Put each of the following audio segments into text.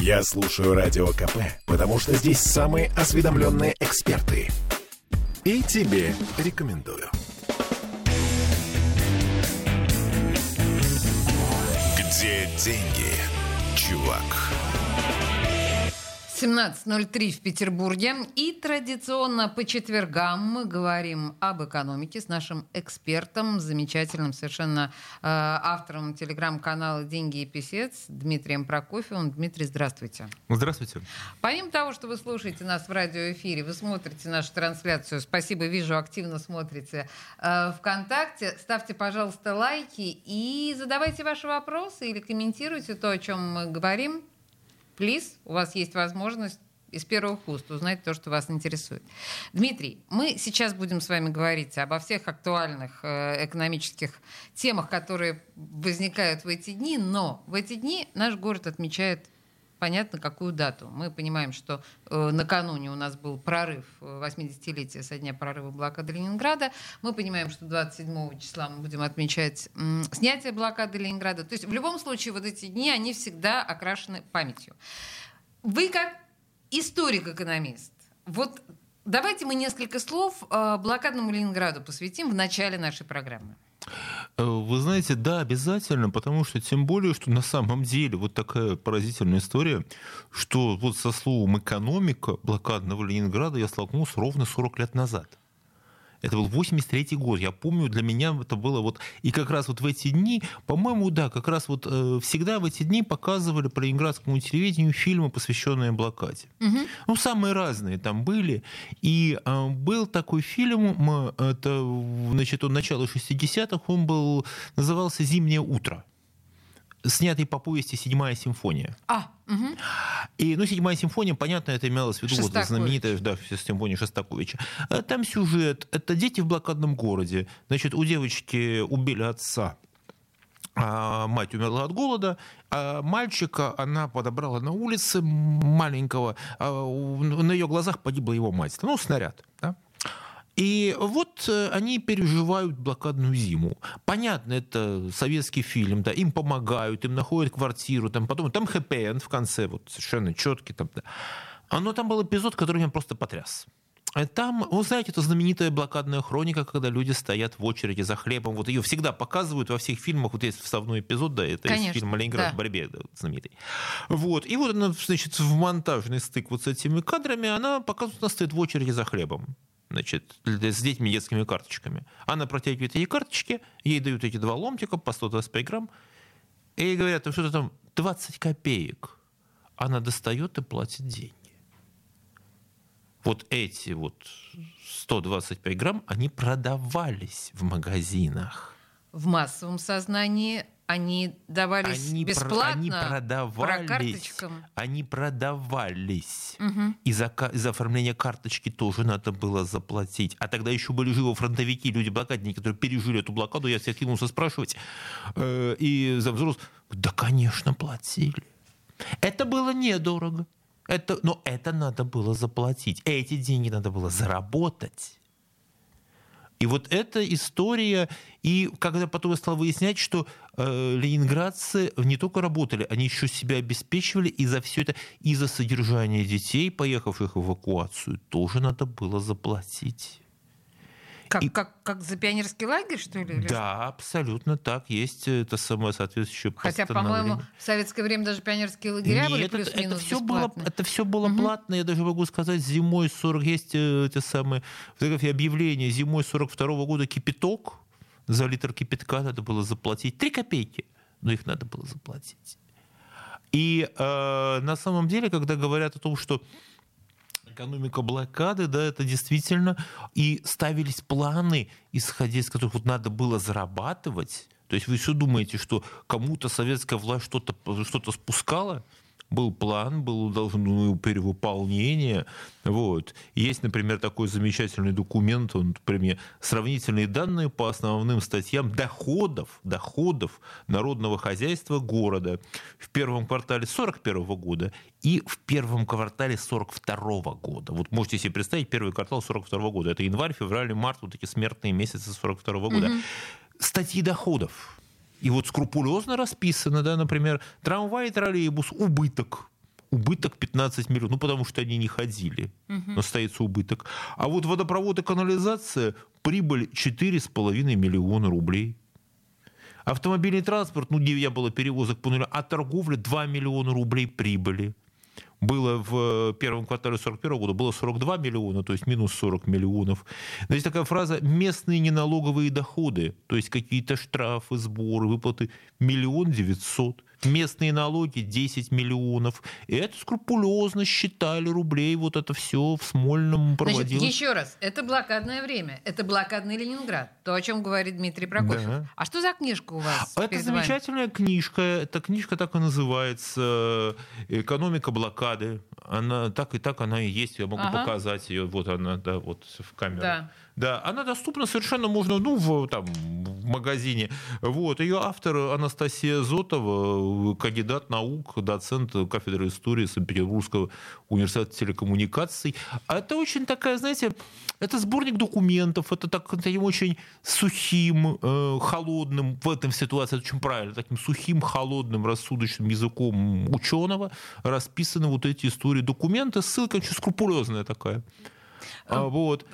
Я слушаю Радио КП, потому что здесь самые осведомленные эксперты. И тебе рекомендую. Где деньги, чувак? 17.03 в Петербурге. И традиционно по четвергам мы говорим об экономике с нашим экспертом, замечательным совершенно э, автором телеграм-канала «Деньги и писец» Дмитрием Прокофьевым. Дмитрий, здравствуйте. Здравствуйте. Помимо того, что вы слушаете нас в радиоэфире, вы смотрите нашу трансляцию, спасибо, вижу, активно смотрите э, ВКонтакте, ставьте, пожалуйста, лайки и задавайте ваши вопросы или комментируйте то, о чем мы говорим. Плиз, у вас есть возможность из первых уст узнать то, что вас интересует. Дмитрий, мы сейчас будем с вами говорить обо всех актуальных э, экономических темах, которые возникают в эти дни, но в эти дни наш город отмечает понятно, какую дату. Мы понимаем, что э, накануне у нас был прорыв 80-летия э, со дня прорыва блокады Ленинграда. Мы понимаем, что 27 числа мы будем отмечать м, снятие блокады Ленинграда. То есть в любом случае вот эти дни, они всегда окрашены памятью. Вы как историк-экономист, вот давайте мы несколько слов э, блокадному Ленинграду посвятим в начале нашей программы. Э, вы знаете, да, обязательно, потому что тем более, что на самом деле вот такая поразительная история, что вот со словом экономика блокадного Ленинграда я столкнулся ровно 40 лет назад. Это был 83 год. Я помню, для меня это было вот... И как раз вот в эти дни, по-моему, да, как раз вот э, всегда в эти дни показывали по ленинградскому телевидению фильмы, посвященные блокаде. Угу. Ну, самые разные там были. И э, был такой фильм, это, значит, он начало 60-х, он был, назывался «Зимнее утро» снятый по повести «Седьмая симфония». А, угу. И, ну, «Седьмая симфония», понятно, это имелось в виду вот, знаменитая да, симфония Шостаковича. А там сюжет. Это дети в блокадном городе. Значит, у девочки убили отца. А мать умерла от голода, а мальчика она подобрала на улице маленького, а на ее глазах погибла его мать. Ну, снаряд. Да? И вот э, они переживают блокадную зиму. Понятно, это советский фильм, да, им помогают, им находят квартиру, там потом там хэппи в конце, вот совершенно четкий. Там, да. Но там был эпизод, который меня просто потряс. Э, там, вы знаете, это знаменитая блокадная хроника, когда люди стоят в очереди за хлебом. Вот ее всегда показывают во всех фильмах. Вот есть вставной эпизод, да, это Конечно, из фильма «Ленинград да. в борьбе» да, знаменитый. Вот. И вот она, значит, в монтажный стык вот с этими кадрами, она показывает, она стоит в очереди за хлебом значит, с детьми детскими карточками. Она протягивает эти карточки, ей дают эти два ломтика по 125 грамм, и ей говорят, «Ну что-то там 20 копеек. Она достает и платит деньги. Вот эти вот 125 грамм, они продавались в магазинах. В массовом сознании они давались они бесплатно? Про, они продавались. Они продавались. Угу. И, за, и за оформление карточки тоже надо было заплатить. А тогда еще были живы фронтовики, люди-блокадники, которые пережили эту блокаду. Я всех кинулся спрашивать. Э, и за взрослых, да, конечно, платили. Это было недорого. Это, но это надо было заплатить. Эти деньги надо было заработать. И вот эта история, и когда потом я стал выяснять, что э, ленинградцы не только работали, они еще себя обеспечивали, и за все это, и за содержание детей, поехавших в эвакуацию, тоже надо было заплатить. Как, и... как, как за пионерский лагерь, что ли? Да, абсолютно так. Есть это самое соответствующее Хотя, по-моему, в советское время даже пионерские лагеря Нет, были это, это все было, это все было угу. платно. Я даже могу сказать, зимой 40 есть э, те самые фотографии объявления. Зимой 42 -го года кипяток за литр кипятка надо было заплатить 3 копейки, но их надо было заплатить. И э, на самом деле, когда говорят о том, что экономика блокады, да, это действительно, и ставились планы, исходя из которых вот надо было зарабатывать. То есть вы все думаете, что кому-то советская власть что-то что спускала? Был план, было должно перевыполнение. Вот. Есть, например, такой замечательный документ, он, например, сравнительные данные по основным статьям доходов, доходов народного хозяйства города в первом квартале 41 года и в первом квартале 42 года. Вот можете себе представить, первый квартал 42 года. Это январь, февраль, март, вот такие смертные месяцы 42 года. Угу. Статьи доходов и вот скрупулезно расписано, да, например, трамвай, троллейбус, убыток. убыток 15 миллионов, ну, потому что они не ходили, угу. остается убыток. А вот водопровод и канализация, прибыль 4,5 миллиона рублей. Автомобильный транспорт, ну, я было перевозок по нулю, а торговля 2 миллиона рублей прибыли было в первом квартале 41 года, было 42 миллиона, то есть минус 40 миллионов. Но есть такая фраза «местные неналоговые доходы», то есть какие-то штрафы, сборы, выплаты, миллион девятьсот местные налоги 10 миллионов. И это скрупулезно считали рублей, вот это все в Смольном проводилось. Значит, еще раз, это блокадное время, это блокадный Ленинград, то, о чем говорит Дмитрий Прокофьев. Да. А что за книжка у вас? Это замечательная вами? книжка, эта книжка так и называется «Экономика блокады». Она так и так она и есть, я могу ага. показать ее, вот она, да, вот в камеру. Да. Да, она доступна совершенно можно, ну, в, там, в магазине. Вот, ее автор Анастасия Зотова, кандидат наук, доцент кафедры истории Санкт-Петербургского университета телекоммуникаций. А это очень такая, знаете, это сборник документов, это так, таким очень сухим, э, холодным, в этом ситуации это очень правильно, таким сухим, холодным, рассудочным языком ученого расписаны вот эти истории, документы, ссылка очень скрупулезная такая. А, вот.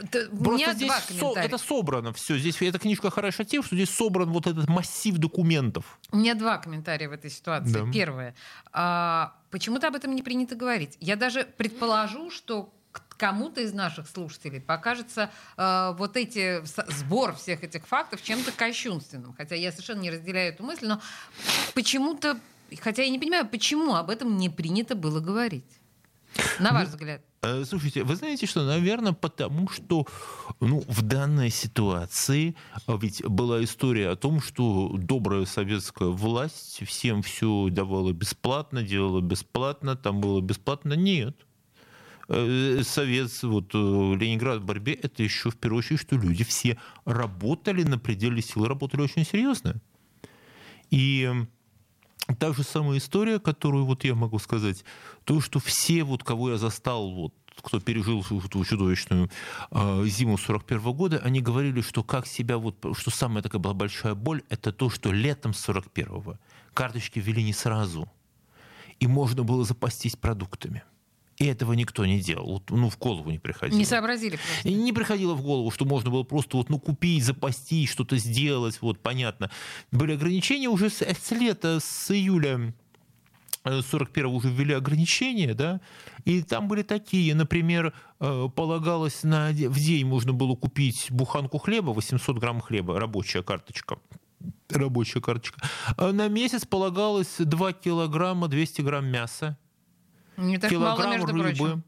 Просто здесь со, это собрано все. Здесь эта книжка хороша тем, что здесь собран вот этот массив документов. У меня два комментария в этой ситуации. Да. Первое. А, почему-то об этом не принято говорить. Я даже предположу, что кому-то из наших слушателей покажется э, вот эти сбор всех этих фактов чем-то кощунственным. Хотя я совершенно не разделяю эту мысль, но почему-то, хотя я не понимаю, почему об этом не принято было говорить. На ваш взгляд. Э, слушайте, вы знаете что? Наверное, потому что ну, в данной ситуации а ведь была история о том, что добрая советская власть всем все давала бесплатно, делала бесплатно, там было бесплатно. Нет. Э, Совет, вот э, Ленинград в борьбе, это еще в первую очередь, что люди все работали на пределе сил, работали очень серьезно. И Та же самая история, которую вот я могу сказать, то, что все, вот, кого я застал, вот, кто пережил эту чудовищную э, зиму 41 года, они говорили, что как себя, вот, что самая такая была большая боль, это то, что летом 41-го карточки ввели не сразу, и можно было запастись продуктами. И этого никто не делал. Вот, ну, в голову не приходило. Не сообразили просто. Не приходило в голову, что можно было просто вот, ну, купить, запастись, что-то сделать. Вот, понятно. Были ограничения уже с, с лета, с июля 41 уже ввели ограничения, да, и там были такие, например, э, полагалось на, в день можно было купить буханку хлеба, 800 грамм хлеба, рабочая карточка, рабочая карточка. А на месяц полагалось 2 килограмма 200 грамм мяса, не так килограмм мало, между рыбы. Прочим.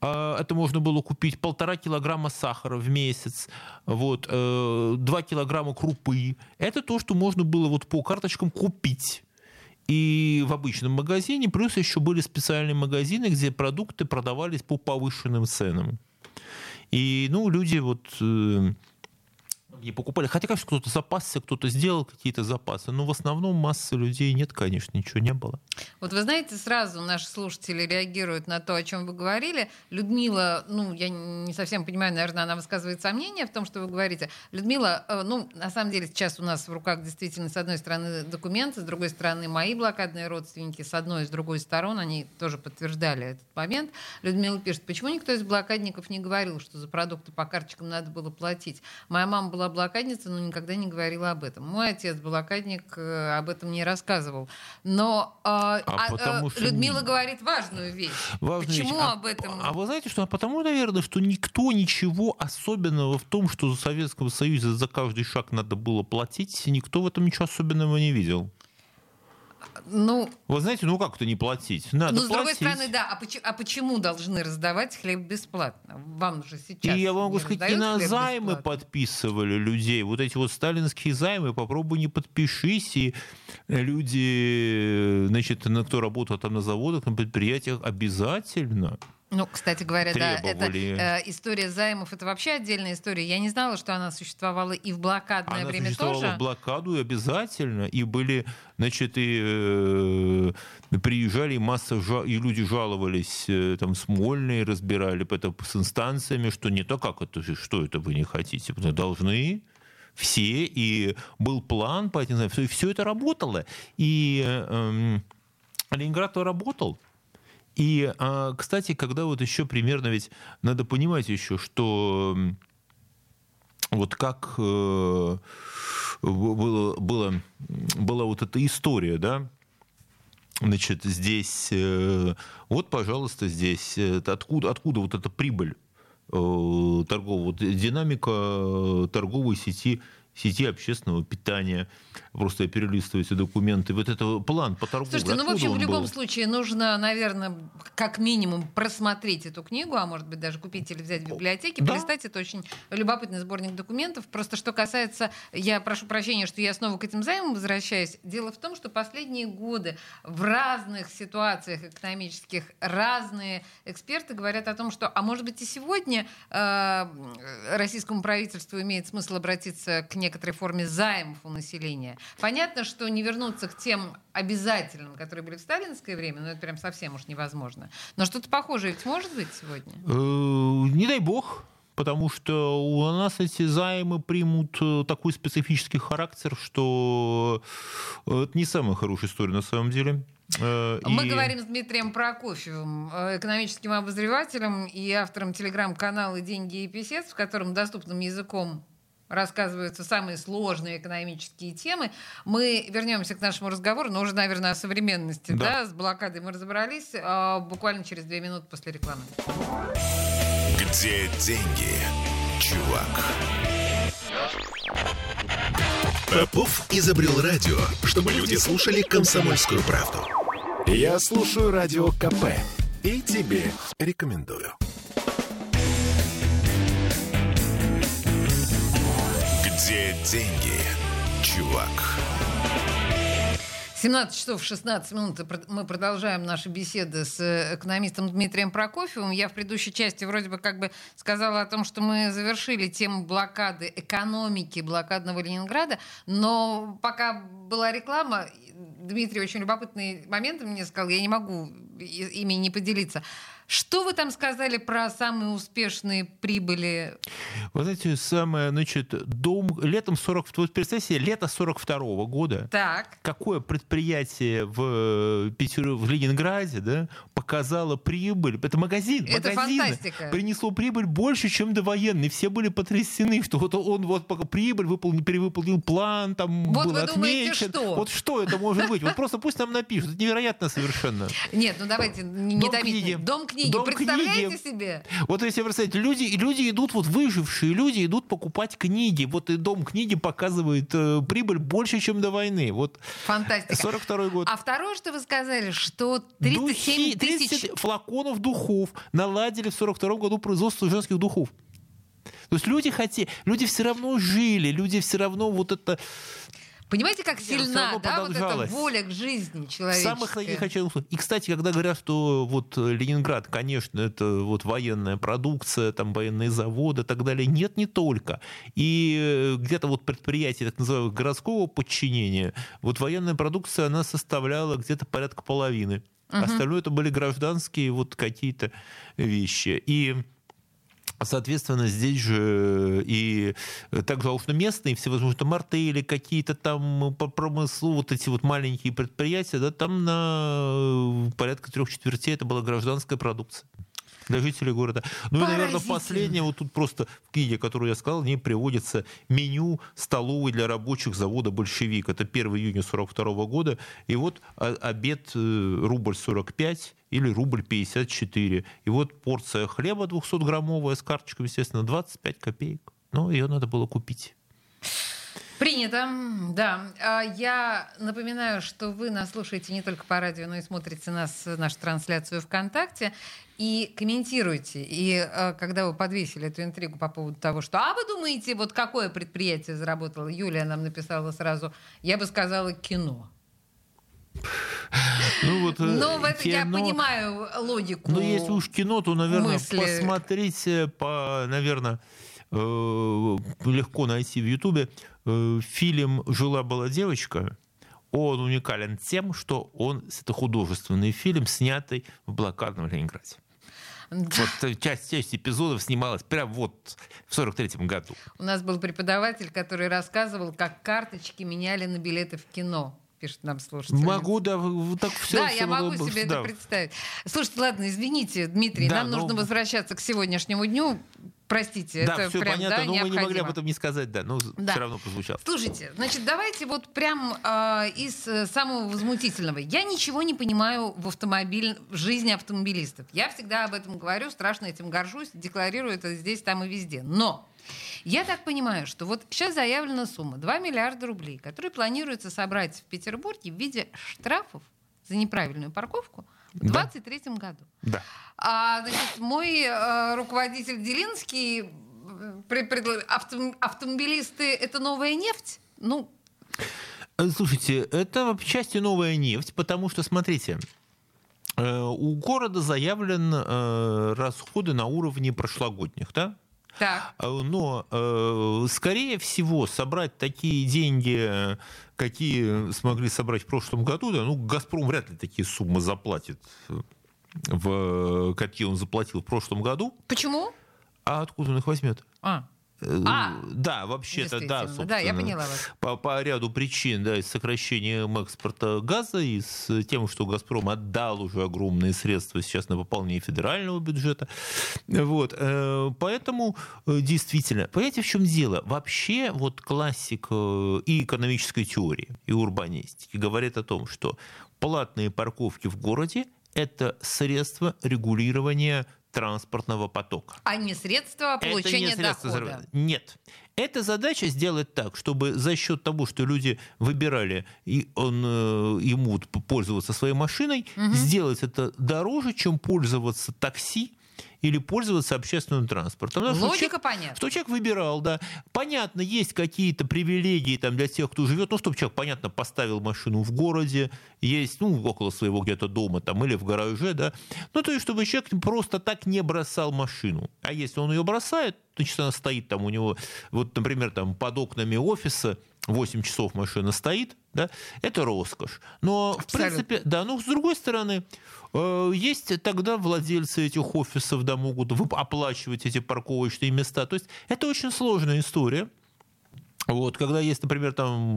А, это можно было купить полтора килограмма сахара в месяц, вот, э, два килограмма крупы. Это то, что можно было вот по карточкам купить. И в обычном магазине, плюс еще были специальные магазины, где продукты продавались по повышенным ценам. И, ну, люди вот многие покупали. Хотя, конечно, кто-то запасся, кто-то сделал какие-то запасы. Но в основном массы людей нет, конечно, ничего не было. Вот вы знаете, сразу наши слушатели реагируют на то, о чем вы говорили. Людмила, ну, я не совсем понимаю, наверное, она высказывает сомнения в том, что вы говорите. Людмила, э, ну, на самом деле сейчас у нас в руках действительно, с одной стороны, документы, с другой стороны, мои блокадные родственники, с одной и с другой стороны, они тоже подтверждали этот момент. Людмила пишет, почему никто из блокадников не говорил, что за продукты по карточкам надо было платить? Моя мама была блокадница, но никогда не говорила об этом. Мой отец блокадник э, об этом не рассказывал. Но э, а, а, потому, что... Людмила говорит важную вещь. Важную Почему вещь. об этом? А, а вы знаете, что а потому, наверное, что никто ничего особенного в том, что за Советского Союза за каждый шаг надо было платить, никто в этом ничего особенного не видел. Ну, Вы знаете, ну как это не платить? Надо ну, с другой стороны, да. А, почему, а почему должны раздавать хлеб бесплатно? Вам же сейчас. И я вам могу сказать, и на займы бесплатно. подписывали людей. Вот эти вот сталинские займы, попробуй не подпишись. И люди, значит, кто работал там на заводах, на предприятиях, обязательно ну, кстати говоря, требовали. да, это э, история займов, это вообще отдельная история. Я не знала, что она существовала и в блокадное она время существовала тоже. в блокаду и обязательно, и были, значит, и э, приезжали масса жал, и люди жаловались, э, там Смольные разбирали это с инстанциями, что не то, как это, что это вы не хотите, вы должны все, и был план по этим и все это работало, и э, э, Ленинград работал. И, а, кстати, когда вот еще примерно ведь надо понимать еще, что вот как э, было, было, была вот эта история, да, Значит, здесь, э, вот, пожалуйста, здесь, откуда, откуда вот эта прибыль торгового, динамика торговой сети сети общественного питания. Просто я перелистываю эти документы. Вот это план по торговле. Слушайте, ну, в общем, в любом был? случае нужно, наверное, как минимум просмотреть эту книгу, а может быть даже купить или взять в библиотеке, да. полистать. Это очень любопытный сборник документов. Просто что касается, я прошу прощения, что я снова к этим займам возвращаюсь. Дело в том, что последние годы в разных ситуациях экономических разные эксперты говорят о том, что, а может быть и сегодня э, российскому правительству имеет смысл обратиться к некоторой форме займов у населения. Понятно, что не вернуться к тем обязательным, которые были в сталинское время, но это прям совсем уж невозможно. Но что-то похожее ведь может быть сегодня? Э, не дай бог. Потому что у нас эти займы примут э, такой специфический характер, что э, это не самая хорошая история на самом деле. Мы и... говорим с Дмитрием Прокофьевым, экономическим обозревателем и автором телеграм-канала «Деньги и писец», в котором доступным языком рассказываются самые сложные экономические темы. Мы вернемся к нашему разговору, но уже, наверное, о современности. Да. Да? С блокадой мы разобрались а, буквально через две минуты после рекламы. Где деньги, чувак? Попов изобрел радио, чтобы люди слушали комсомольскую правду. Я слушаю радио КП и тебе рекомендую. Где деньги, чувак? 17 часов 16 минут мы продолжаем наши беседы с э, экономистом Дмитрием Прокофьевым. Я в предыдущей части вроде бы как бы сказала о том, что мы завершили тему блокады экономики блокадного Ленинграда, но пока была реклама, Дмитрий очень любопытный момент мне сказал, я не могу ими не поделиться. Что вы там сказали про самые успешные прибыли? Вот эти самые, значит, дом летом 40... Вот представьте лето 42 -го года. Так. Какое предприятие в, Петер... в Ленинграде да, показало прибыль? Это магазин. Это магазин фантастика. Принесло прибыль больше, чем довоенный. Все были потрясены, что вот он вот прибыль выполнил, перевыполнил план, там вот был отмечен. Думаете, что? Вот что это может быть? Вот просто пусть нам напишут. Это невероятно совершенно. Нет, ну давайте не томите. Дом книги. Дом Представляете книги. себе? Вот если представить, люди, люди идут, вот выжившие люди идут покупать книги. Вот и Дом книги показывает э, прибыль больше, чем до войны. Вот Фантастика. 42 год. А второе, что вы сказали, что 37 Духи, тысяч... 30 флаконов духов наладили в 42 году производство женских духов. То есть люди хотели, люди все равно жили, люди все равно вот это Понимаете, как сильна, да, вот эта воля к жизни человеческой? Самых таких условиях. И, кстати, когда говорят, что вот Ленинград, конечно, это вот военная продукция, там военные заводы и так далее, нет, не только. И э, где-то вот предприятие так называемого городского подчинения, вот военная продукция, она составляла где-то порядка половины. Угу. Остальное это были гражданские вот какие-то вещи. И Соответственно, здесь же и также уж местные всевозможные мартели, какие-то там по промыслу, вот эти вот маленькие предприятия, да, там на порядка трех четвертей это была гражданская продукция для жителей города. Ну и, наверное, последнее, вот тут просто в книге, которую я сказал, не приводится меню столовой для рабочих завода «Большевик». Это 1 июня 42 года. И вот обед э, рубль 45 или рубль 54. И вот порция хлеба 200-граммовая с карточкой, естественно, 25 копеек. Но ее надо было купить. Принято, да. А, я напоминаю, что вы нас слушаете не только по радио, но и смотрите нас, нашу трансляцию ВКонтакте и комментируйте. И а, когда вы подвесили эту интригу по поводу того, что «А вы думаете, вот какое предприятие заработало?» Юлия нам написала сразу, я бы сказала, кино. Ну, вот, э, Но в это я понимаю логику. Ну, если уж кино, то, наверное, мысли. посмотрите, по, наверное, э, легко найти в Ютубе Э, фильм «Жила-была девочка», он уникален тем, что он это художественный фильм, снятый в блокадном Ленинграде. Вот э, часть, часть эпизодов снималась прямо вот в 43-м году. У нас был преподаватель, который рассказывал, как карточки меняли на билеты в кино. Пишет нам слушатель. Могу, да, так все. Да, все я могу себе да. это представить. Слушайте, ладно, извините, Дмитрий, да, нам но... нужно возвращаться к сегодняшнему дню. Простите, да, это все прям, понятно, да, но необходимо. мы не могли об этом не сказать, да, но да. все равно прозвучало. Слушайте, значит, давайте вот прям э, из самого возмутительного. Я ничего не понимаю в, автомобиль, в жизни автомобилистов. Я всегда об этом говорю, страшно этим горжусь, декларирую это здесь, там и везде. Но я так понимаю, что вот сейчас заявлена сумма 2 миллиарда рублей, которые планируется собрать в Петербурге в виде штрафов за неправильную парковку в 2023 да. году. Да. А, значит, мой э, руководитель Делинский э, при, авто, автомобилисты это новая нефть? Ну. Э, слушайте, это в части новая нефть, потому что, смотрите, э, у города заявлен э, расходы на уровне прошлогодних, да? Так. Э, но, э, скорее всего, собрать такие деньги, какие смогли собрать в прошлом году, да, ну, «Газпром» вряд ли такие суммы заплатит, в, какие он заплатил в прошлом году. Почему? А откуда он их возьмет? А. Э, а, да, вообще-то, да, собственно. Да, я поняла вас. По, по ряду причин, да, и с сокращением экспорта газа, и с тем, что «Газпром» отдал уже огромные средства сейчас на пополнение федерального бюджета. Вот, э, поэтому э, действительно, понимаете, в чем дело? Вообще вот классик и экономической теории, и урбанистики говорит о том, что платные парковки в городе – это средство регулирования транспортного потока. А не средства получения это не средство дохода? Нет. Эта задача сделать так, чтобы за счет того, что люди выбирали и он, э, ему пользоваться своей машиной, угу. сделать это дороже, чем пользоваться такси или пользоваться общественным транспортом. Потому Логика что человек, понятна. Что человек выбирал, да. Понятно, есть какие-то привилегии там, для тех, кто живет, ну, чтобы человек, понятно, поставил машину в городе, есть, ну, около своего где-то дома там или в гараже, да. Ну, то есть, чтобы человек просто так не бросал машину. А если он ее бросает, значит, она стоит там у него, вот, например, там под окнами офиса, 8 часов машина стоит, да, это роскошь. Но, Абсолютно. в принципе, да, но с другой стороны, э, есть тогда владельцы этих офисов, да, могут оплачивать эти парковочные места. То есть это очень сложная история. Вот, когда есть, например, там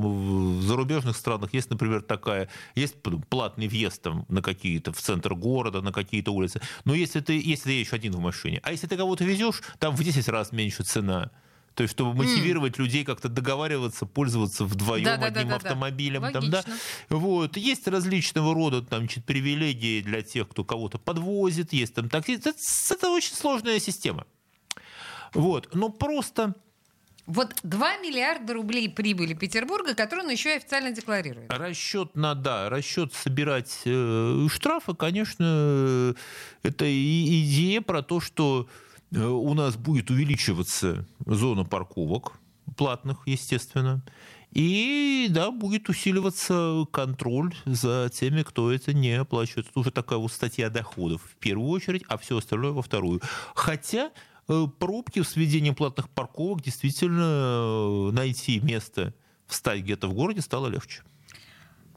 в зарубежных странах есть, например, такая, есть платный въезд там на какие-то, в центр города, на какие-то улицы. Но если ты, если ты едешь один в машине, а если ты кого-то везешь, там в 10 раз меньше цена. То есть, чтобы мотивировать mm. людей как-то договариваться, пользоваться вдвоем да, да, одним да, да, автомобилем. Да. Там, да? Вот. Есть различного рода там, значит, привилегии для тех, кто кого-то подвозит, есть там такси. Это, это очень сложная система. Вот. Но просто... Вот 2 миллиарда рублей прибыли Петербурга, которые он еще и официально декларирует. Расчет на, да, расчет собирать э, штрафы, конечно, это и идея про то, что Э, у нас будет увеличиваться зона парковок, платных, естественно, и, да, будет усиливаться контроль за теми, кто это не оплачивает. Это уже такая вот статья доходов в первую очередь, а все остальное во вторую. Хотя э, пробки с введением платных парковок действительно э, найти место встать где-то в городе стало легче.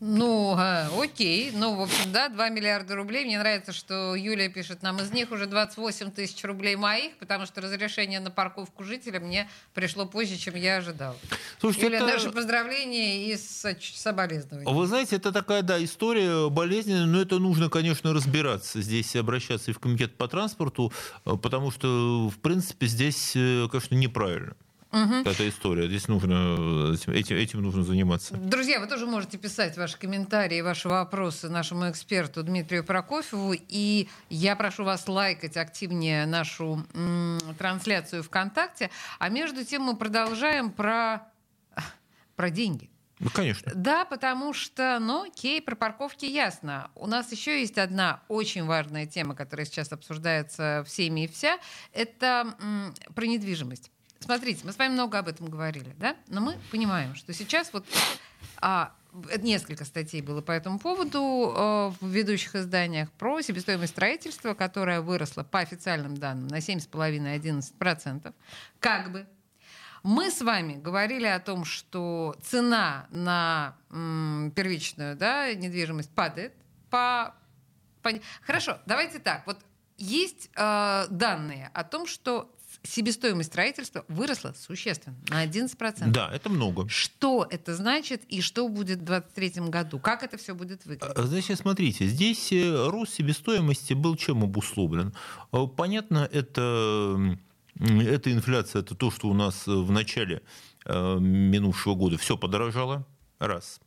Ну, э, окей. Ну, в общем, да, 2 миллиарда рублей. Мне нравится, что Юлия пишет нам, из них уже 28 тысяч рублей моих, потому что разрешение на парковку жителя мне пришло позже, чем я ожидал. Слушайте, Юлия, это... наше поздравление и соболезнования. Вы знаете, это такая, да, история болезненная, но это нужно, конечно, разбираться. Здесь обращаться и в комитет по транспорту, э, потому что, в принципе, здесь, э, конечно, неправильно угу. эта история. Здесь нужно, этим, этим нужно заниматься. Друзья, вы тоже можете писать ваши комментарии, ваши вопросы нашему эксперту Дмитрию Прокофьеву. И я прошу вас лайкать активнее нашу м, трансляцию ВКонтакте. А между тем мы продолжаем про, про деньги. Ну, конечно. Да, потому что, ну, окей, про парковки ясно. У нас еще есть одна очень важная тема, которая сейчас обсуждается всеми и вся. Это м, про недвижимость. Смотрите, мы с вами много об этом говорили, да? Но мы понимаем, что сейчас вот а, несколько статей было по этому поводу э, в ведущих изданиях про себестоимость строительства, которая выросла по официальным данным на 7,5-11%. Как бы мы с вами говорили о том, что цена на м, первичную да, недвижимость падает по, по... Хорошо, давайте так. Вот есть э, данные о том, что себестоимость строительства выросла существенно, на 11%. Да, это много. Что это значит и что будет в 2023 году? Как это все будет выглядеть? А, значит, смотрите, здесь э, рост себестоимости был чем обусловлен? Э, понятно, это, эта инфляция, это то, что у нас в начале э, минувшего года все подорожало, раз.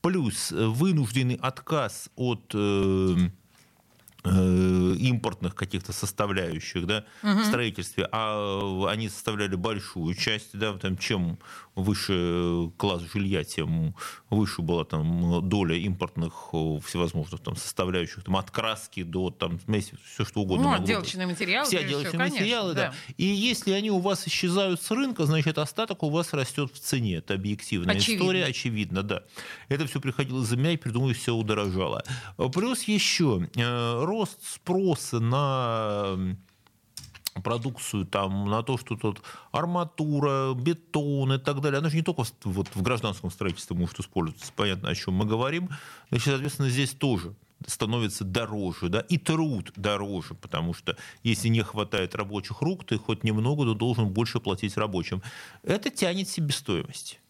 Плюс вынужденный отказ от Э, импортных каких-то составляющих да, угу. в строительстве, а они составляли большую часть, да, там, чем выше класс жилья, тем выше была там доля импортных всевозможных там составляющих, там, от краски до там, смеси, все что угодно. Ну, отделочные материалы. Все отделочные материалы, да. да. И если они у вас исчезают с рынка, значит, остаток у вас растет в цене. Это объективная очевидно. история, очевидно, да. Это все приходило за меня, и, придумаю, все удорожало. Плюс еще э, рост спроса на продукцию, там, на то, что тут арматура, бетон и так далее, она же не только вот в гражданском строительстве может использоваться, понятно, о чем мы говорим, значит, соответственно, здесь тоже становится дороже, да, и труд дороже, потому что если не хватает рабочих рук, ты хоть немного, но должен больше платить рабочим. Это тянет себестоимость.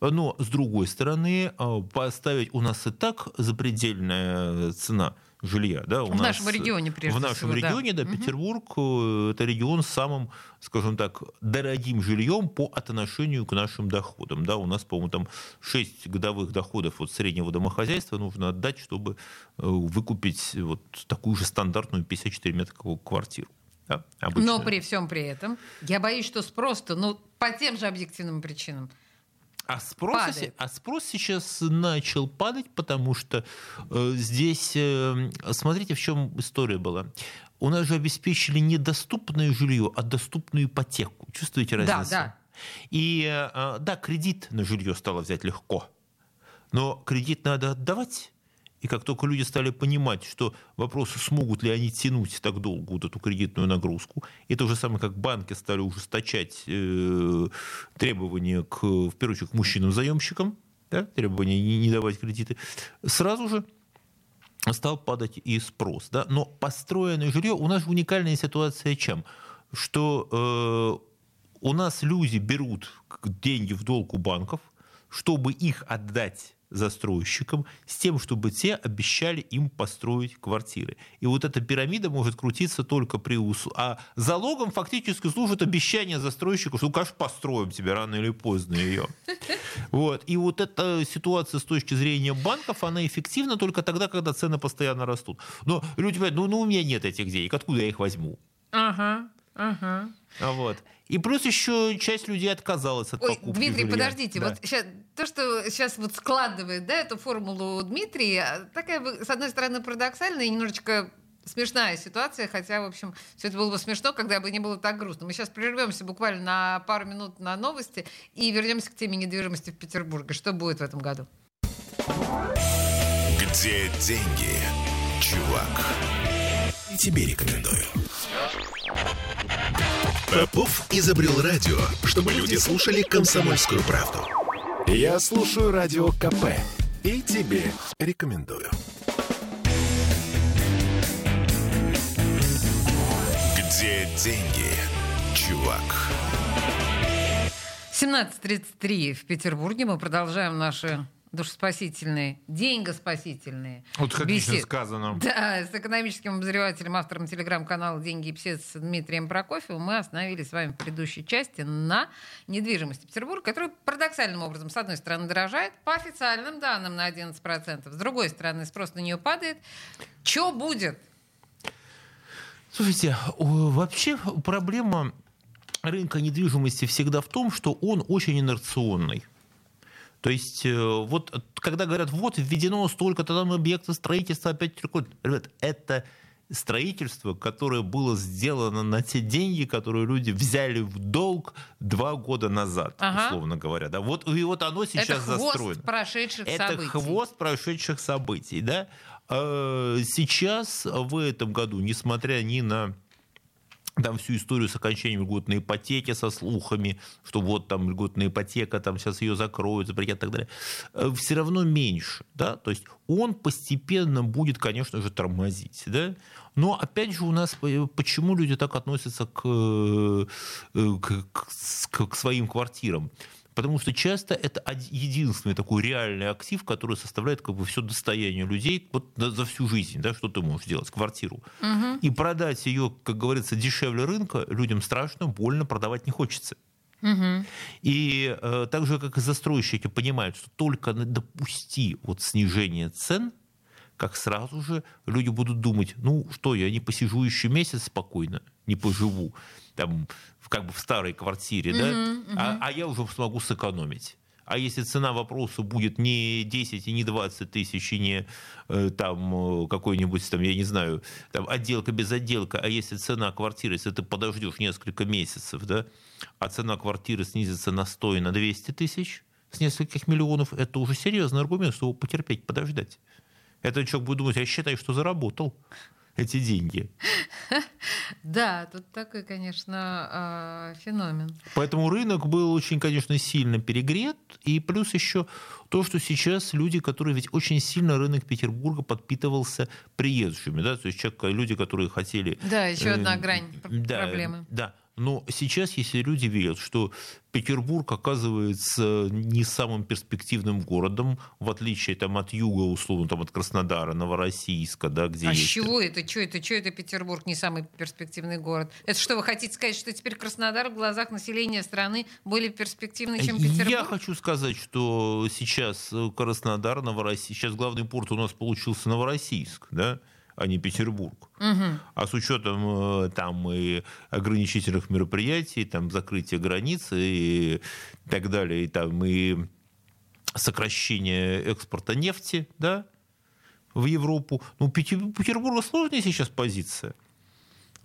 Но, с другой стороны, а, поставить у нас и так запредельная цена – жилья. Да, у в нас, нашем регионе, прежде В нашем всего, регионе, да, да угу. Петербург э, – это регион с самым, скажем так, дорогим жильем по отношению к нашим доходам. Да, у нас, по-моему, там 6 годовых доходов от среднего домохозяйства нужно отдать, чтобы э, выкупить вот такую же стандартную 54 метровую квартиру. Да, Но при всем при этом, я боюсь, что спрос-то, ну, по тем же объективным причинам, а спрос, а спрос сейчас начал падать, потому что э, здесь, э, смотрите, в чем история была. У нас же обеспечили не доступное жилье, а доступную ипотеку. Чувствуете разницу? Да, да. И э, да, кредит на жилье стало взять легко, но кредит надо отдавать. И как только люди стали понимать, что вопрос, смогут ли они тянуть так долго вот эту кредитную нагрузку, и то же самое, как банки стали ужесточать э, требования к, в первую очередь, к мужчинам-заемщикам, да, требования не, не давать кредиты, сразу же стал падать и спрос. Да? Но построенное жилье, у нас же уникальная ситуация чем? Что э, у нас люди берут деньги в долг у банков, чтобы их отдать застройщикам с тем, чтобы те обещали им построить квартиры. И вот эта пирамида может крутиться только при ус... А залогом фактически служит обещание застройщику, что, конечно, построим тебе рано или поздно ее. Вот. И вот эта ситуация с точки зрения банков, она эффективна только тогда, когда цены постоянно растут. Но люди говорят, ну, ну у меня нет этих денег, откуда я их возьму? Ага, ага. Вот. И плюс еще часть людей отказалась от Ой, покупки Дмитрий, жилья. подождите, да. вот сейчас, то, что сейчас вот складывает, да, эту формулу Дмитрий, такая, с одной стороны, парадоксальная и немножечко смешная ситуация, хотя, в общем, все это было бы смешно, когда бы не было так грустно. Мы сейчас прервемся буквально на пару минут на новости и вернемся к теме недвижимости в Петербурге. Что будет в этом году? Где деньги, чувак? И тебе рекомендую. Попов изобрел радио, чтобы люди слушали комсомольскую правду. Я слушаю радио КП и тебе рекомендую. Где деньги, чувак? 17.33 в Петербурге. Мы продолжаем наши душеспасительные, деньгоспасительные. Вот как бесед... сказано. Да, с экономическим обозревателем, автором телеграм-канала «Деньги и псет» с Дмитрием Прокофьевым мы остановились с вами в предыдущей части на недвижимости Петербурга, которая парадоксальным образом, с одной стороны, дорожает, по официальным данным на 11%, с другой стороны, спрос на нее падает. Что будет? Слушайте, вообще проблема рынка недвижимости всегда в том, что он очень инерционный. То есть э, вот когда говорят, вот введено столько-то там объектов строительства, опять ребят, это строительство, которое было сделано на те деньги, которые люди взяли в долг два года назад, ага. условно говоря. Да? Вот, и вот оно сейчас это хвост застроено. прошедших это событий. Хвост прошедших событий. Да? А сейчас, в этом году, несмотря ни на там всю историю с окончанием льготной ипотеки, со слухами, что вот там льготная ипотека, там сейчас ее закроют, запретят и так далее, э, все равно меньше. Да? То есть он постепенно будет, конечно же, тормозить. Да? Но опять же у нас, почему люди так относятся к, э, к, к, к своим квартирам? Потому что часто это единственный такой реальный актив, который составляет как бы все достояние людей вот за всю жизнь, да, что ты можешь делать, квартиру. Угу. И продать ее, как говорится, дешевле рынка людям страшно, больно продавать не хочется. Угу. И э, так же, как и застройщики понимают, что только допусти вот снижение цен, как сразу же люди будут думать, ну что, я не посижу еще месяц спокойно, не поживу там, как бы в старой квартире, uh-huh, да, uh-huh. А, а я уже смогу сэкономить. А если цена вопроса будет не 10 и не 20 тысяч, и не э, там э, какой-нибудь, там, я не знаю, там, отделка без отделка, а если цена квартиры, если ты подождешь несколько месяцев, да, а цена квартиры снизится на 100 и на 200 тысяч с нескольких миллионов, это уже серьезный аргумент, чтобы потерпеть, подождать. Это человек будет думать, я считаю, что заработал эти деньги. Да, тут такой, конечно, а, феномен. Поэтому рынок был очень, конечно, сильно перегрет. И плюс еще то, что сейчас люди, которые ведь очень сильно рынок Петербурга подпитывался приезжими, да, то есть человек, люди, которые хотели... Да, еще одна э, грань проблемы. Да, но сейчас, если люди видят, что Петербург оказывается не самым перспективным городом, в отличие там, от юга, условно, там, от Краснодара, Новороссийска, да, где а есть... чего это? Что это? Что это Петербург не самый перспективный город? Это что, вы хотите сказать, что теперь Краснодар в глазах населения страны более перспективный, чем Петербург? Я хочу сказать, что сейчас Краснодар, Новороссийск, сейчас главный порт у нас получился Новороссийск, да, а не Петербург. Угу. А с учетом э, там и ограничительных мероприятий, там закрытия границы и так далее, и там и сокращение экспорта нефти, да, в Европу. Ну, у Петербурга сложная сейчас позиция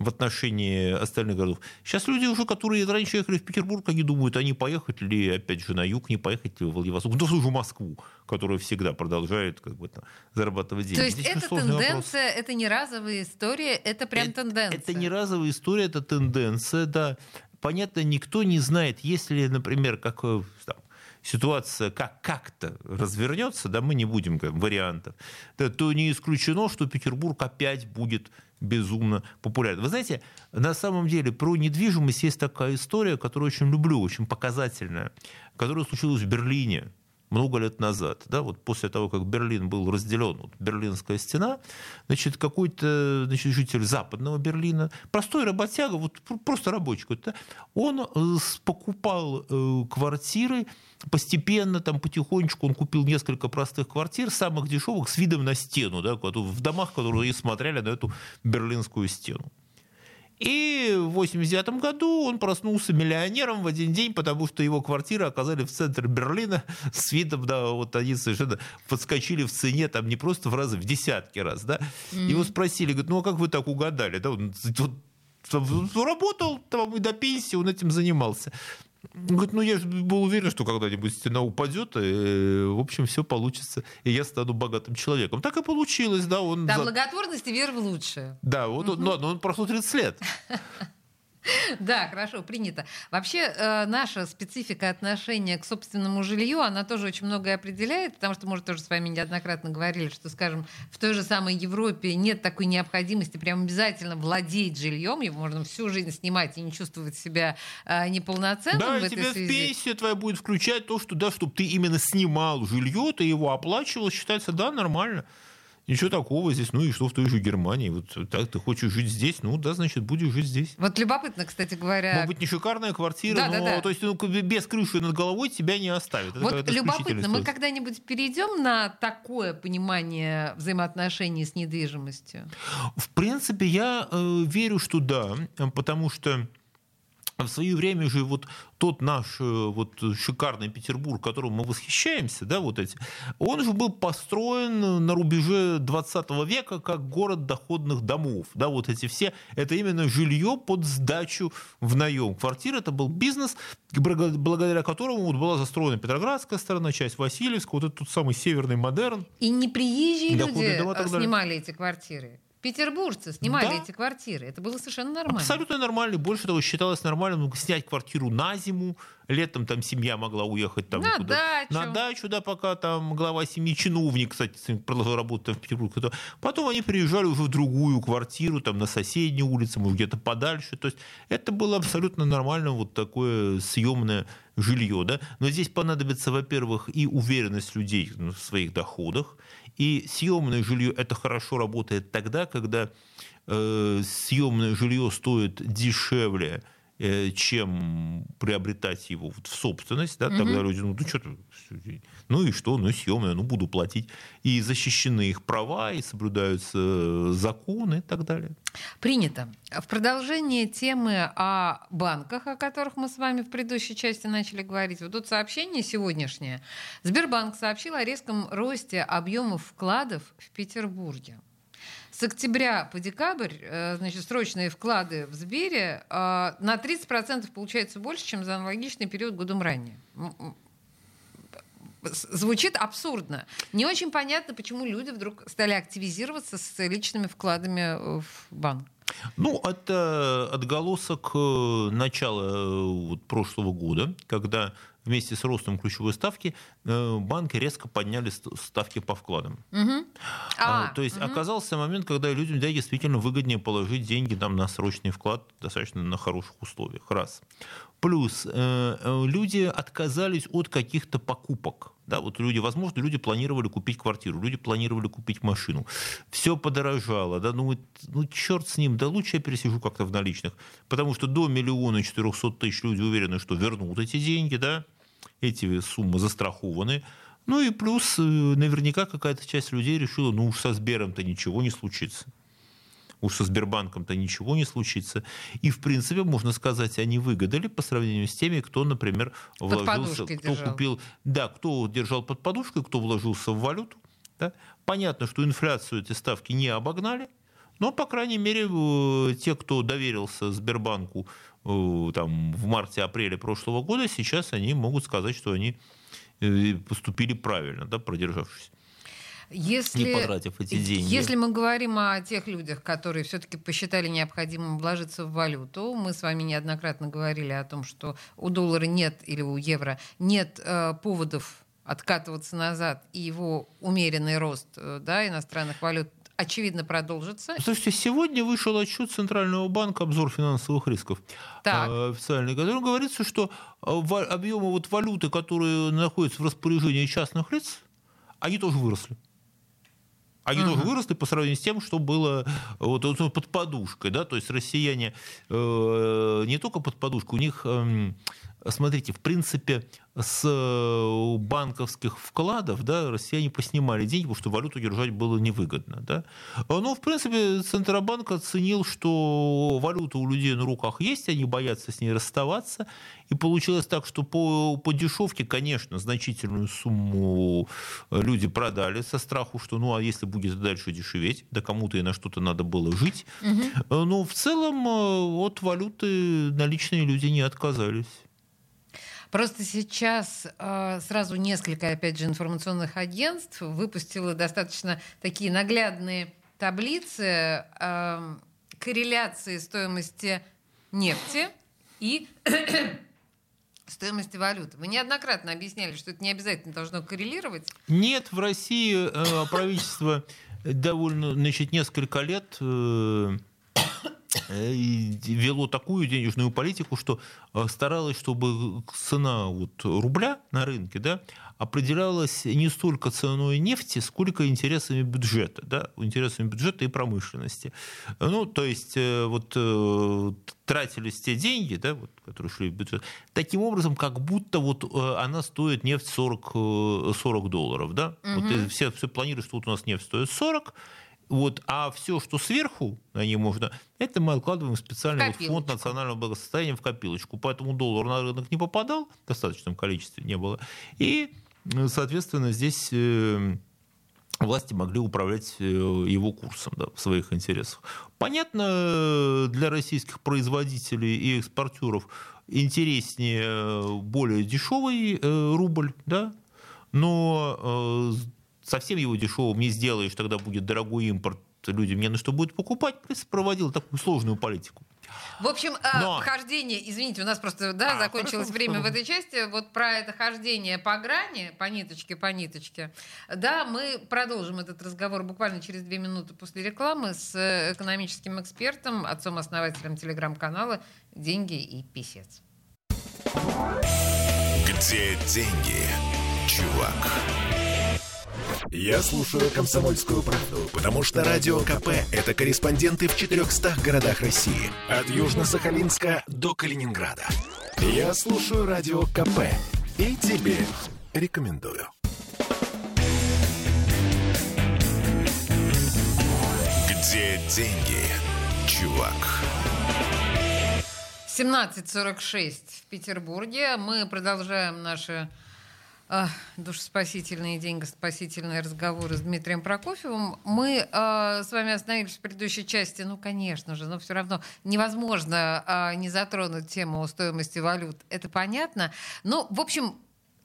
в отношении остальных городов. Сейчас люди уже, которые раньше ехали в Петербург, они думают, они поехать ли, опять же, на юг, не поехать ли в Владивосток, да в Москву, которая всегда продолжает как бы, там, зарабатывать деньги. То есть Здесь эта тенденция, вопрос. это не разовая история, это прям это, тенденция. Это не разовая история, это тенденция, да. Понятно, никто не знает, если, например, как э, там, ситуация как как-то развернется, да, мы не будем как, вариантов, да, то не исключено, что Петербург опять будет безумно популярен. Вы знаете, на самом деле про недвижимость есть такая история, которую очень люблю, очень показательная, которая случилась в Берлине много лет назад, да, вот после того, как Берлин был разделен, вот Берлинская стена, значит, какой-то значит, житель западного Берлина, простой работяга, вот просто рабочий, да, он э, покупал э, квартиры, постепенно, там, потихонечку он купил несколько простых квартир, самых дешевых, с видом на стену, да, в домах, которые смотрели на эту берлинскую стену. И в 89 году он проснулся миллионером в один день, потому что его квартиры оказались в центре Берлина с видом, да, вот они совершенно подскочили в цене, там не просто в разы, в десятки раз, да. Mm-hmm. Его спросили, говорят, ну а как вы так угадали, да, он, он работал там и до пенсии, он этим занимался. Говорит, ну я же был уверен, что когда-нибудь стена упадет, и, в общем, все получится, и я стану богатым человеком. Так и получилось, да. Он да, за... благотворность и вера в лучшее. Да, вот, угу. но, но он прошло 30 лет. Да, хорошо, принято. Вообще, э, наша специфика отношения к собственному жилью, она тоже очень многое определяет, потому что мы уже тоже с вами неоднократно говорили, что, скажем, в той же самой Европе нет такой необходимости прям обязательно владеть жильем, его можно всю жизнь снимать и не чувствовать себя э, неполноценным да, в этой тебя связи. пенсия твоя будет включать то, что, да, чтобы ты именно снимал жилье, ты его оплачивал, считается, да, нормально. Ничего такого здесь, ну и что в той же Германии? Вот так ты хочешь жить здесь, ну да, значит, будешь жить здесь. Вот любопытно, кстати говоря. Может быть, не шикарная квартира, да, но да, да. то есть ну, без крыши над головой тебя не оставит. Это вот любопытно, мы когда-нибудь перейдем на такое понимание взаимоотношений с недвижимостью? В принципе, я э, верю, что да, потому что в свое время же вот тот наш э, вот шикарный Петербург, которым мы восхищаемся, да, вот эти, он же был построен на рубеже 20 века как город доходных домов, да, вот эти все, это именно жилье под сдачу в наем. Квартира это был бизнес, благодаря которому вот была застроена Петроградская сторона, часть Васильевская, вот этот тот самый северный модерн. И не приезжие люди дома, снимали эти квартиры. Петербуржцы снимали да. эти квартиры. Это было совершенно нормально. Абсолютно нормально. Больше того, считалось нормальным ну, снять квартиру на зиму. Летом там семья могла уехать там на дачу. На дачу, да, пока там глава семьи, чиновник, кстати, продолжал работать в Петербурге. Потом они приезжали уже в другую квартиру, там на соседней улице, может, где-то подальше. То есть это было абсолютно нормально, вот такое съемное жилье. Да? Но здесь понадобится, во-первых, и уверенность людей в своих доходах, и съемное жилье это хорошо работает тогда, когда э, съемное жилье стоит дешевле, чем приобретать его в собственность, да, угу. тогда люди, ну, ну что ну и что, ну съемное, ну буду платить. И защищены их права, и соблюдаются э, законы и так далее. Принято. В продолжение темы о банках, о которых мы с вами в предыдущей части начали говорить, вот тут сообщение сегодняшнее. Сбербанк сообщил о резком росте объемов вкладов в Петербурге. С октября по декабрь, э, значит, срочные вклады в Сбере э, на 30% получается больше, чем за аналогичный период годом ранее звучит абсурдно. Не очень понятно, почему люди вдруг стали активизироваться с личными вкладами в банк. Ну, это отголосок э, начала э, вот, прошлого года, когда вместе с ростом ключевой ставки э, банки резко подняли ставки по вкладам. Угу. А, То есть угу. оказался момент, когда людям да, действительно выгоднее положить деньги там, на срочный вклад достаточно на хороших условиях. Раз. Плюс люди отказались от каких-то покупок. Да, вот люди, возможно, люди планировали купить квартиру, люди планировали купить машину. Все подорожало, да, ну, ну черт с ним, да лучше я пересижу как-то в наличных. Потому что до миллиона четырехсот тысяч люди уверены, что вернут эти деньги, да, эти суммы застрахованы. Ну и плюс э, наверняка какая-то часть людей решила, ну уж со Сбером-то ничего не случится уж со Сбербанком-то ничего не случится. И, в принципе, можно сказать, они выгадали по сравнению с теми, кто, например, под вложился, кто держал. купил, да, кто держал под подушкой, кто вложился в валюту. Да? Понятно, что инфляцию эти ставки не обогнали, но, по крайней мере, те, кто доверился Сбербанку э, там, в марте-апреле прошлого года, сейчас они могут сказать, что они э, поступили правильно, да, продержавшись если, не потратив эти деньги. Если мы говорим о тех людях, которые все-таки посчитали необходимым вложиться в валюту, мы с вами неоднократно говорили о том, что у доллара нет или у евро нет э, поводов откатываться назад, и его умеренный рост э, да, иностранных валют очевидно, продолжится. Слушайте, сегодня вышел отчет Центрального банка «Обзор финансовых рисков» так. Э, официальный, в котором говорится, что э, объемы вот валюты, которые находятся в распоряжении частных лиц, они тоже выросли. Они uh-huh. тоже выросли по сравнению с тем, что было вот, вот, под подушкой. Да? То есть россияне э, не только под подушкой, у них, э, смотрите, в принципе, с э, банковских вкладов да, россияне поснимали деньги, потому что валюту держать было невыгодно. Да? Но, в принципе, Центробанк оценил, что валюта у людей на руках есть, они боятся с ней расставаться. И получилось так, что по, по дешевке, конечно, значительную сумму люди продали со страху, что ну а если будет дальше дешеветь, да кому-то и на что-то надо было жить. Угу. Но в целом э, от валюты наличные люди не отказались. Просто сейчас э, сразу несколько, опять же, информационных агентств выпустило достаточно такие наглядные таблицы э, корреляции стоимости нефти и стоимости валюты. Вы неоднократно объясняли, что это не обязательно должно коррелировать. Нет, в России э, правительство довольно, значит, несколько лет э, вело такую денежную политику, что э, старалась, чтобы цена вот рубля на рынке да, определялась не столько ценой нефти, сколько интересами бюджета, да, интересами бюджета и промышленности. Ну, то есть э, вот тратились те деньги, да, вот, которые шли в бюджет, таким образом, как будто вот она стоит нефть 40, 40 долларов. Да? Угу. Вот все, все планируют, что вот у нас нефть стоит 40, вот, а все, что сверху на ней можно, это мы откладываем в специальный вот фонд национального благосостояния в копилочку. Поэтому доллар на рынок не попадал, в достаточном количестве не было. И, соответственно, здесь э, власти могли управлять э, его курсом да, в своих интересах. Понятно, для российских производителей и экспортеров интереснее э, более дешевый рубль, да, но совсем его дешевым не сделаешь, тогда будет дорогой импорт, людям не на что будет покупать, проводила такую сложную политику. В общем, э, Но... хождение, извините, у нас просто да, а, закончилось хорошо, время в этой части. Вот про это хождение по грани, по ниточке, по ниточке. Да, мы продолжим этот разговор буквально через две минуты после рекламы с э, экономическим экспертом, отцом-основателем телеграм-канала «Деньги и писец». Где деньги, чувак? Я слушаю «Комсомольскую правду», потому что «Радио КП» — это корреспонденты в 400 городах России. От Южно-Сахалинска до Калининграда. Я слушаю «Радио КП» и тебе рекомендую. Где деньги, чувак? 17.46 в Петербурге. Мы продолжаем наши душеспасительные, деньгоспасительные разговоры с Дмитрием Прокофьевым. Мы э, с вами остановились в предыдущей части. Ну, конечно же, но все равно невозможно э, не затронуть тему стоимости валют. Это понятно. Но, в общем,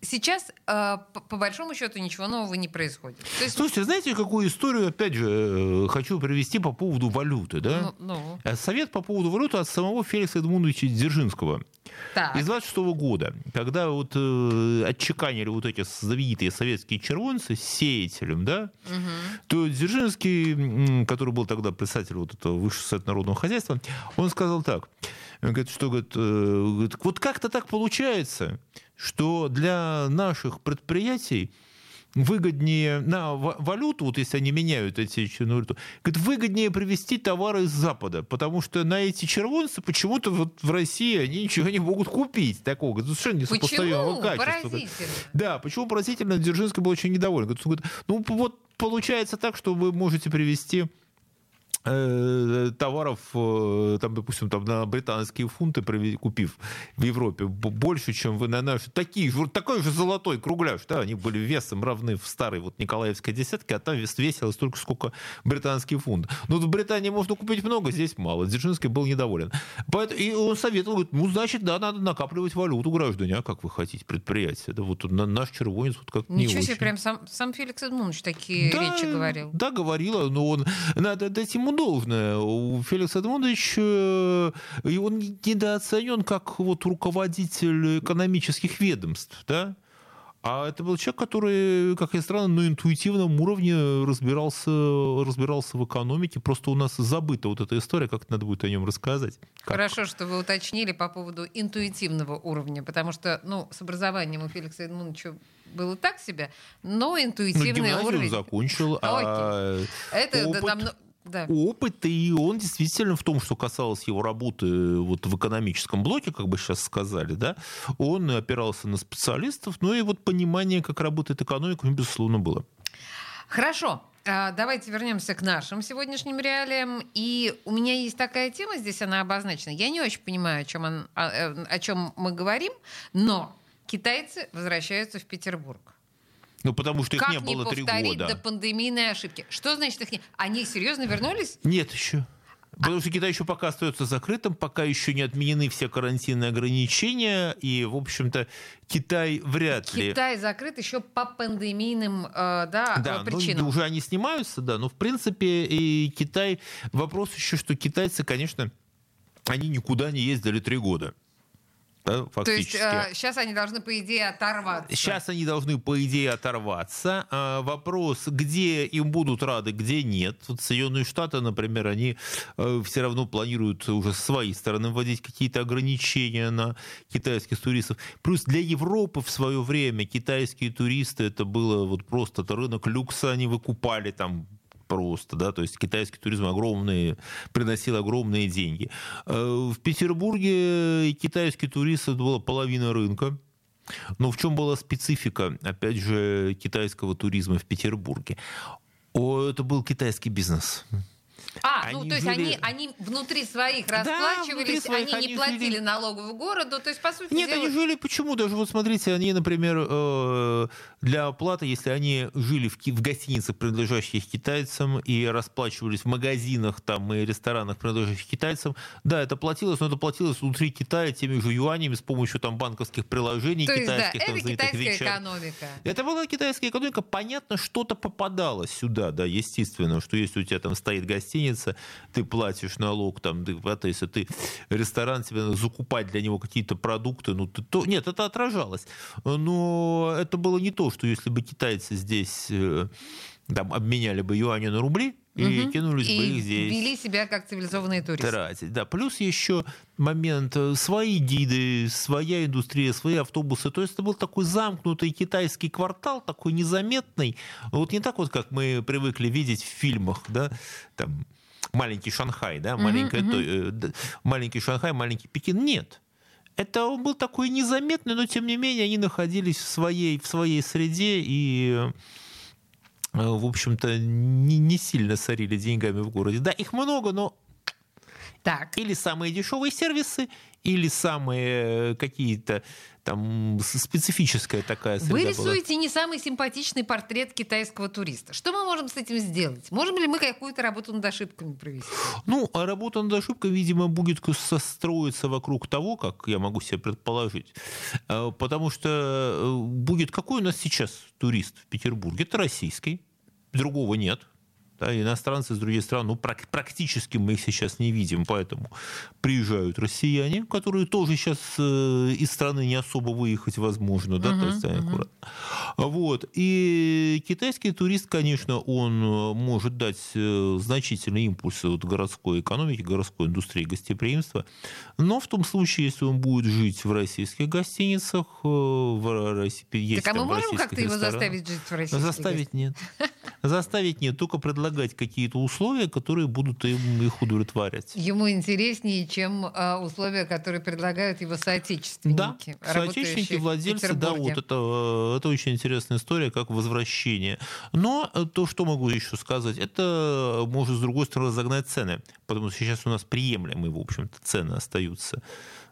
Сейчас, э, по большому счету, ничего нового не происходит. То есть... Слушайте, знаете, какую историю, опять же, э, хочу привести по поводу валюты, да? Ну, ну. Э, совет по поводу валюты от самого Феликса Эдмундовича Дзержинского. Так. Из 26 года, когда вот э, отчеканили вот эти знаменитые советские червонцы с сеятелем, да, угу. то Дзержинский, который был тогда председатель вот этого высшего совета народного хозяйства, он сказал так, говорит, что говорит, э, вот как-то так получается, что для наших предприятий выгоднее на валюту, вот если они меняют эти валюту, говорит, выгоднее привезти товары из Запада, потому что на эти червонцы почему-то вот в России они ничего не могут купить такого. Совершенно несопоставимого качества. Поразительно. Да, почему поразительно? Дзержинский был очень недоволен. Говорит, ну вот получается так, что вы можете привезти товаров, э, там, допустим, там, на британские фунты, купив в Европе больше, чем вы на наши, такие же, такой же золотой кругляш, да, они были весом равны в старой вот Николаевской десятке, а там вес весило столько, сколько британский фунт. Но в Британии можно купить много, здесь мало. Дзержинский был недоволен. Поэтому, и он советовал, говорит, ну, значит, да, надо накапливать валюту граждане, а как вы хотите, предприятие. Это вот наш червонец вот как Ничего не себе, очень. прям сам, сам Феликс Эдмундович такие да, речи говорил. Да, говорила, но он, надо дать ему должное. У Феликса Эдмундовича э, и он недооценен как вот руководитель экономических ведомств, да? А это был человек, который, как ни странно, на интуитивном уровне разбирался, разбирался в экономике. Просто у нас забыта вот эта история, как надо будет о нем рассказать. Как... Хорошо, что вы уточнили по поводу интуитивного уровня, потому что ну, с образованием у Феликса Эдмундовича было так себе, но интуитивный ну, уровень... закончил, а Это опыт... там, да. опыт, и он действительно в том, что касалось его работы э, вот в экономическом блоке, как бы сейчас сказали, да, он опирался на специалистов, ну и вот понимание, как работает экономика, у него, безусловно, было. Хорошо. А, давайте вернемся к нашим сегодняшним реалиям. И у меня есть такая тема, здесь она обозначена. Я не очень понимаю, о чем, он, о, э, о чем мы говорим, но китайцы возвращаются в Петербург. Ну, потому что их как не было три года. Как не повторить до пандемийной ошибки? Что значит их не... Они серьезно вернулись? Нет еще. Потому что Китай еще пока остается закрытым, пока еще не отменены все карантинные ограничения, и, в общем-то, Китай вряд ли... Китай закрыт еще по пандемийным э, да, да, причинам. Ну, уже они снимаются, да, но, в принципе, и Китай... Вопрос еще, что китайцы, конечно, они никуда не ездили три года да, фактически. То есть э, сейчас они должны, по идее, оторваться. Сейчас они должны, по идее, оторваться. А вопрос, где им будут рады, где нет. Вот Соединенные Штаты, например, они э, все равно планируют уже с своей стороны вводить какие-то ограничения на китайских туристов. Плюс для Европы в свое время китайские туристы, это было вот просто это рынок люкса, они выкупали там просто, да, то есть китайский туризм огромные, приносил огромные деньги. Э, в Петербурге китайский турист это была половина рынка, но в чем была специфика, опять же, китайского туризма в Петербурге? О, это был китайский бизнес. А, ну, они ну то есть жили... они, они внутри своих расплачивались, да, внутри своих, они, они не платили жили... налоговую городу, то есть по сути Нет, дела... они жили почему? Даже вот смотрите, они, например, э, для оплаты, если они жили в, в гостиницах, принадлежащих китайцам, и расплачивались в магазинах там, и ресторанах, принадлежащих китайцам, да, это платилось, но это платилось внутри Китая теми же юанями с помощью там банковских приложений то китайских. Есть, да, там, это китайская вещах. экономика. Это была китайская экономика. Понятно, что-то попадало сюда, да, естественно, что если у тебя там стоит гостиница, ты платишь налог, там, ты, если ты ресторан, тебе надо закупать для него какие-то продукты, ну, ты, то, нет, это отражалось. Но это было не то, что если бы китайцы здесь э, там, обменяли бы юани на рубли, и угу. кинулись и бы их здесь. вели себя как цивилизованные туристы. Тратить. Да. Плюс еще момент, э, свои гиды, своя индустрия, свои автобусы. То есть это был такой замкнутый китайский квартал, такой незаметный. Вот не так вот, как мы привыкли видеть в фильмах, да, там маленький Шанхай, да, маленькая, угу. то, маленький Шанхай, маленький Пекин. Нет. Это он был такой незаметный, но тем не менее они находились в своей, в своей среде и Э, в общем-то, не, не сильно сорили деньгами в городе. Да, их много, но так. Или самые дешевые сервисы, или самые э, какие-то там специфическая такая среда Вы рисуете была. не самый симпатичный портрет китайского туриста. Что мы можем с этим сделать? Можем ли мы какую-то работу над ошибками провести? Ну, а работа над ошибкой, видимо, будет состроиться вокруг того, как я могу себе предположить. Э, потому что будет какой у нас сейчас турист в Петербурге? Это российский другого нет. Да, иностранцы из других стран, ну, практически мы их сейчас не видим, поэтому приезжают россияне, которые тоже сейчас э, из страны не особо выехать возможно, да, uh-huh, то есть аккуратно. Вот. И китайский турист, конечно, он э, может дать э, значительный импульс вот городской экономике, городской индустрии гостеприимства, но в том случае, если он будет жить в российских гостиницах, в России, есть так а мы можем как-то его заставить жить в российских Заставить нет. Заставить нет, только предлагать какие-то условия, которые будут им их удовлетворять. Ему интереснее, чем а, условия, которые предлагают его соотечественники. Да, соотечественники, владельцы, да, вот это, это очень интересная история, как возвращение. Но э, то, что могу еще сказать, это может, с другой стороны, разогнать цены, потому что сейчас у нас приемлемые, в общем-то, цены остаются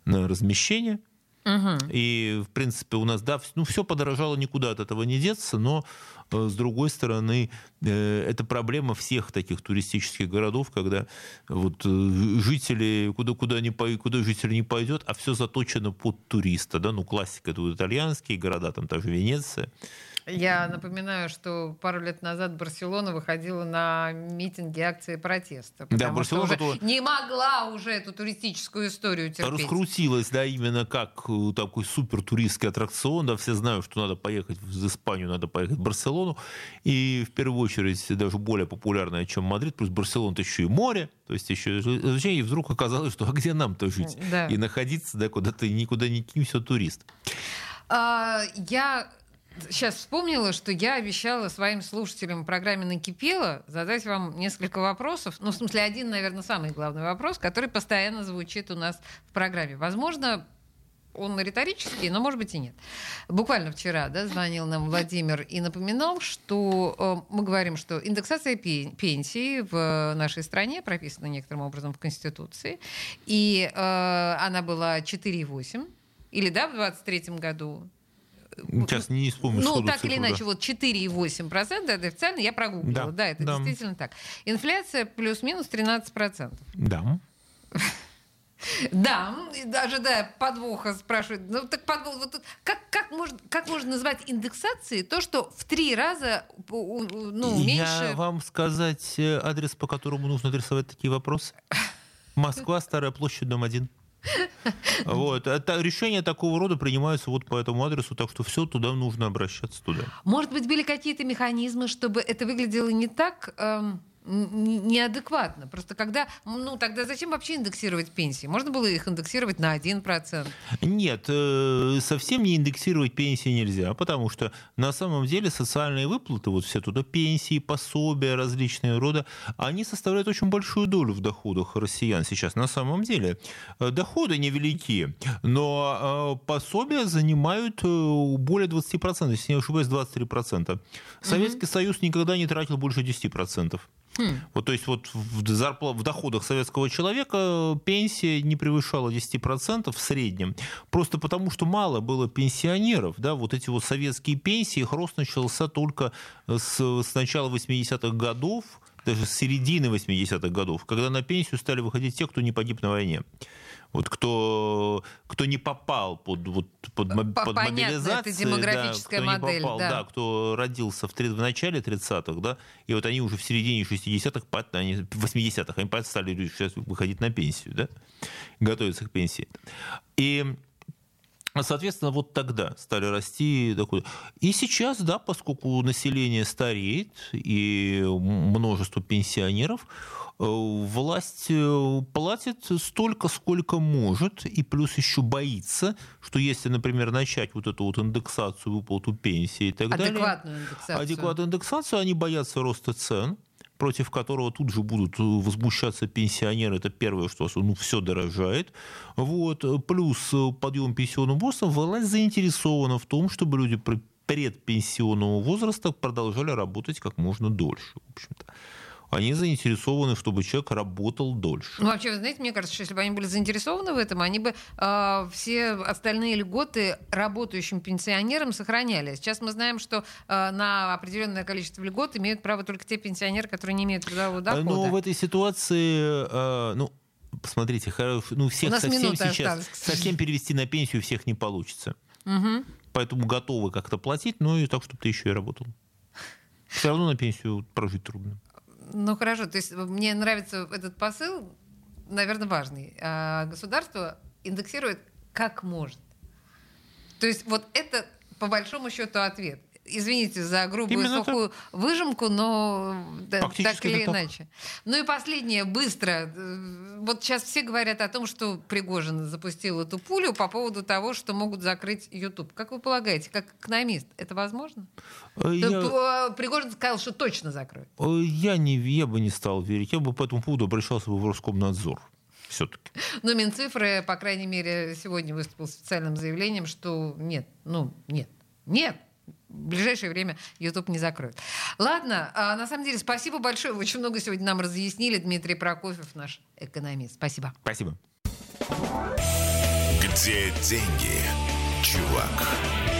на размещение. Угу. И, в принципе, у нас, да, ну, все подорожало, никуда от этого не деться, но с другой стороны, э, это проблема всех таких туристических городов, когда вот э, жители, куда, куда, не, куда житель не пойдет, а все заточено под туриста. Да? Ну, классика, это вот итальянские города, там та же Венеция. Я напоминаю, что пару лет назад Барселона выходила на митинги, акции протеста. Да, Барселона что уже не могла уже эту туристическую историю терпеть. Раскрутилась, да, именно как э, такой супер туристский аттракцион. Да, все знают, что надо поехать в Испанию, надо поехать в Барселону. И в первую очередь даже более популярная, чем Мадрид. Плюс Барселона это еще и море. То есть еще и вдруг оказалось, что а где нам-то жить? Да. И находиться, да, куда ты никуда не кинься, турист. А, я сейчас вспомнила, что я обещала своим слушателям программе «Накипело» задать вам несколько вопросов. Ну, в смысле, один, наверное, самый главный вопрос, который постоянно звучит у нас в программе. Возможно, он риторический, но, может быть, и нет. Буквально вчера да, звонил нам Владимир и напоминал, что э, мы говорим, что индексация пенсии в нашей стране прописана некоторым образом в Конституции, и э, она была 4,8 или да, в 23 году Сейчас не вспомню Ну, так цифру, или иначе, да. вот 4,8% это официально, я прогуглила. Да, да это да. действительно так. Инфляция плюс-минус 13%. Да. Да, да, подвоха спрашивают. Ну так подвох, вот, как, как, можно, как можно назвать индексацией то, что в три раза ну, меньше... Я вам сказать э, адрес, по которому нужно адресовать такие вопросы? Москва, Старая площадь, дом 1. Вот. Это, решения такого рода принимаются вот по этому адресу, так что все туда нужно обращаться туда. Может быть, были какие-то механизмы, чтобы это выглядело не так... Эм неадекватно. Просто когда, ну тогда зачем вообще индексировать пенсии? Можно было их индексировать на 1%? Нет, э, совсем не индексировать пенсии нельзя, потому что на самом деле социальные выплаты, вот все туда пенсии, пособия различные рода, они составляют очень большую долю в доходах россиян сейчас. На самом деле э, доходы невелики, но э, пособия занимают более 20%, если не ошибаюсь, 23%. Советский угу. Союз никогда не тратил больше 10%. Хм. Вот, то есть вот в, зарпла... в доходах советского человека пенсия не превышала 10% в среднем, просто потому что мало было пенсионеров. Да? Вот эти вот советские пенсии, их рост начался только с, с начала 80-х годов, даже с середины 80-х годов, когда на пенсию стали выходить те, кто не погиб на войне. Вот кто, кто не попал под, вот, под, под мобилизацию, это демографическая да, кто модель, не попал, да. да, кто родился в, в начале 30-х, да, и вот они уже в середине 60-х, 80-х, они стали сейчас выходить на пенсию, да, готовиться к пенсии. И Соответственно, вот тогда стали расти доходы. И сейчас, да, поскольку население стареет и множество пенсионеров, э, власть э, платит столько, сколько может, и плюс еще боится, что если, например, начать вот эту вот индексацию, выплату пенсии и так адекватную далее, индексацию. адекватную индексацию, они боятся роста цен, против которого тут же будут возмущаться пенсионеры. Это первое, что ну, все дорожает. Вот. Плюс подъем пенсионного возраста. Власть заинтересована в том, чтобы люди предпенсионного возраста продолжали работать как можно дольше. В общем-то они заинтересованы, чтобы человек работал дольше. Ну, вообще, вы знаете, мне кажется, что если бы они были заинтересованы в этом, они бы э, все остальные льготы работающим пенсионерам сохраняли. Сейчас мы знаем, что э, на определенное количество льгот имеют право только те пенсионеры, которые не имеют трудового дохода. Но в этой ситуации, э, ну, посмотрите, ну, всех совсем сейчас, осталось, совсем перевести на пенсию всех не получится. Угу. Поэтому готовы как-то платить, но и так, чтобы ты еще и работал. Все равно на пенсию прожить трудно. Ну хорошо, то есть мне нравится этот посыл, наверное, важный. А государство индексирует как может. То есть вот это по большому счету ответ. Извините за грубую Именно сухую так. выжимку, но так или иначе. Так. Ну и последнее, быстро. Вот сейчас все говорят о том, что Пригожин запустил эту пулю по поводу того, что могут закрыть YouTube. Как вы полагаете, как экономист, это возможно? Э, я... Э, Пригожин сказал, что точно закроют. Э, я, не, я бы не стал верить. Я бы по этому поводу обращался бы в Роскомнадзор все-таки. Но Минцифры, по крайней мере, сегодня выступил с официальным заявлением, что нет, ну нет, нет, в ближайшее время YouTube не закроют. Ладно, а на самом деле спасибо большое. Вы очень много сегодня нам разъяснили. Дмитрий Прокофьев, наш экономист. Спасибо. Спасибо. Где деньги, чувак?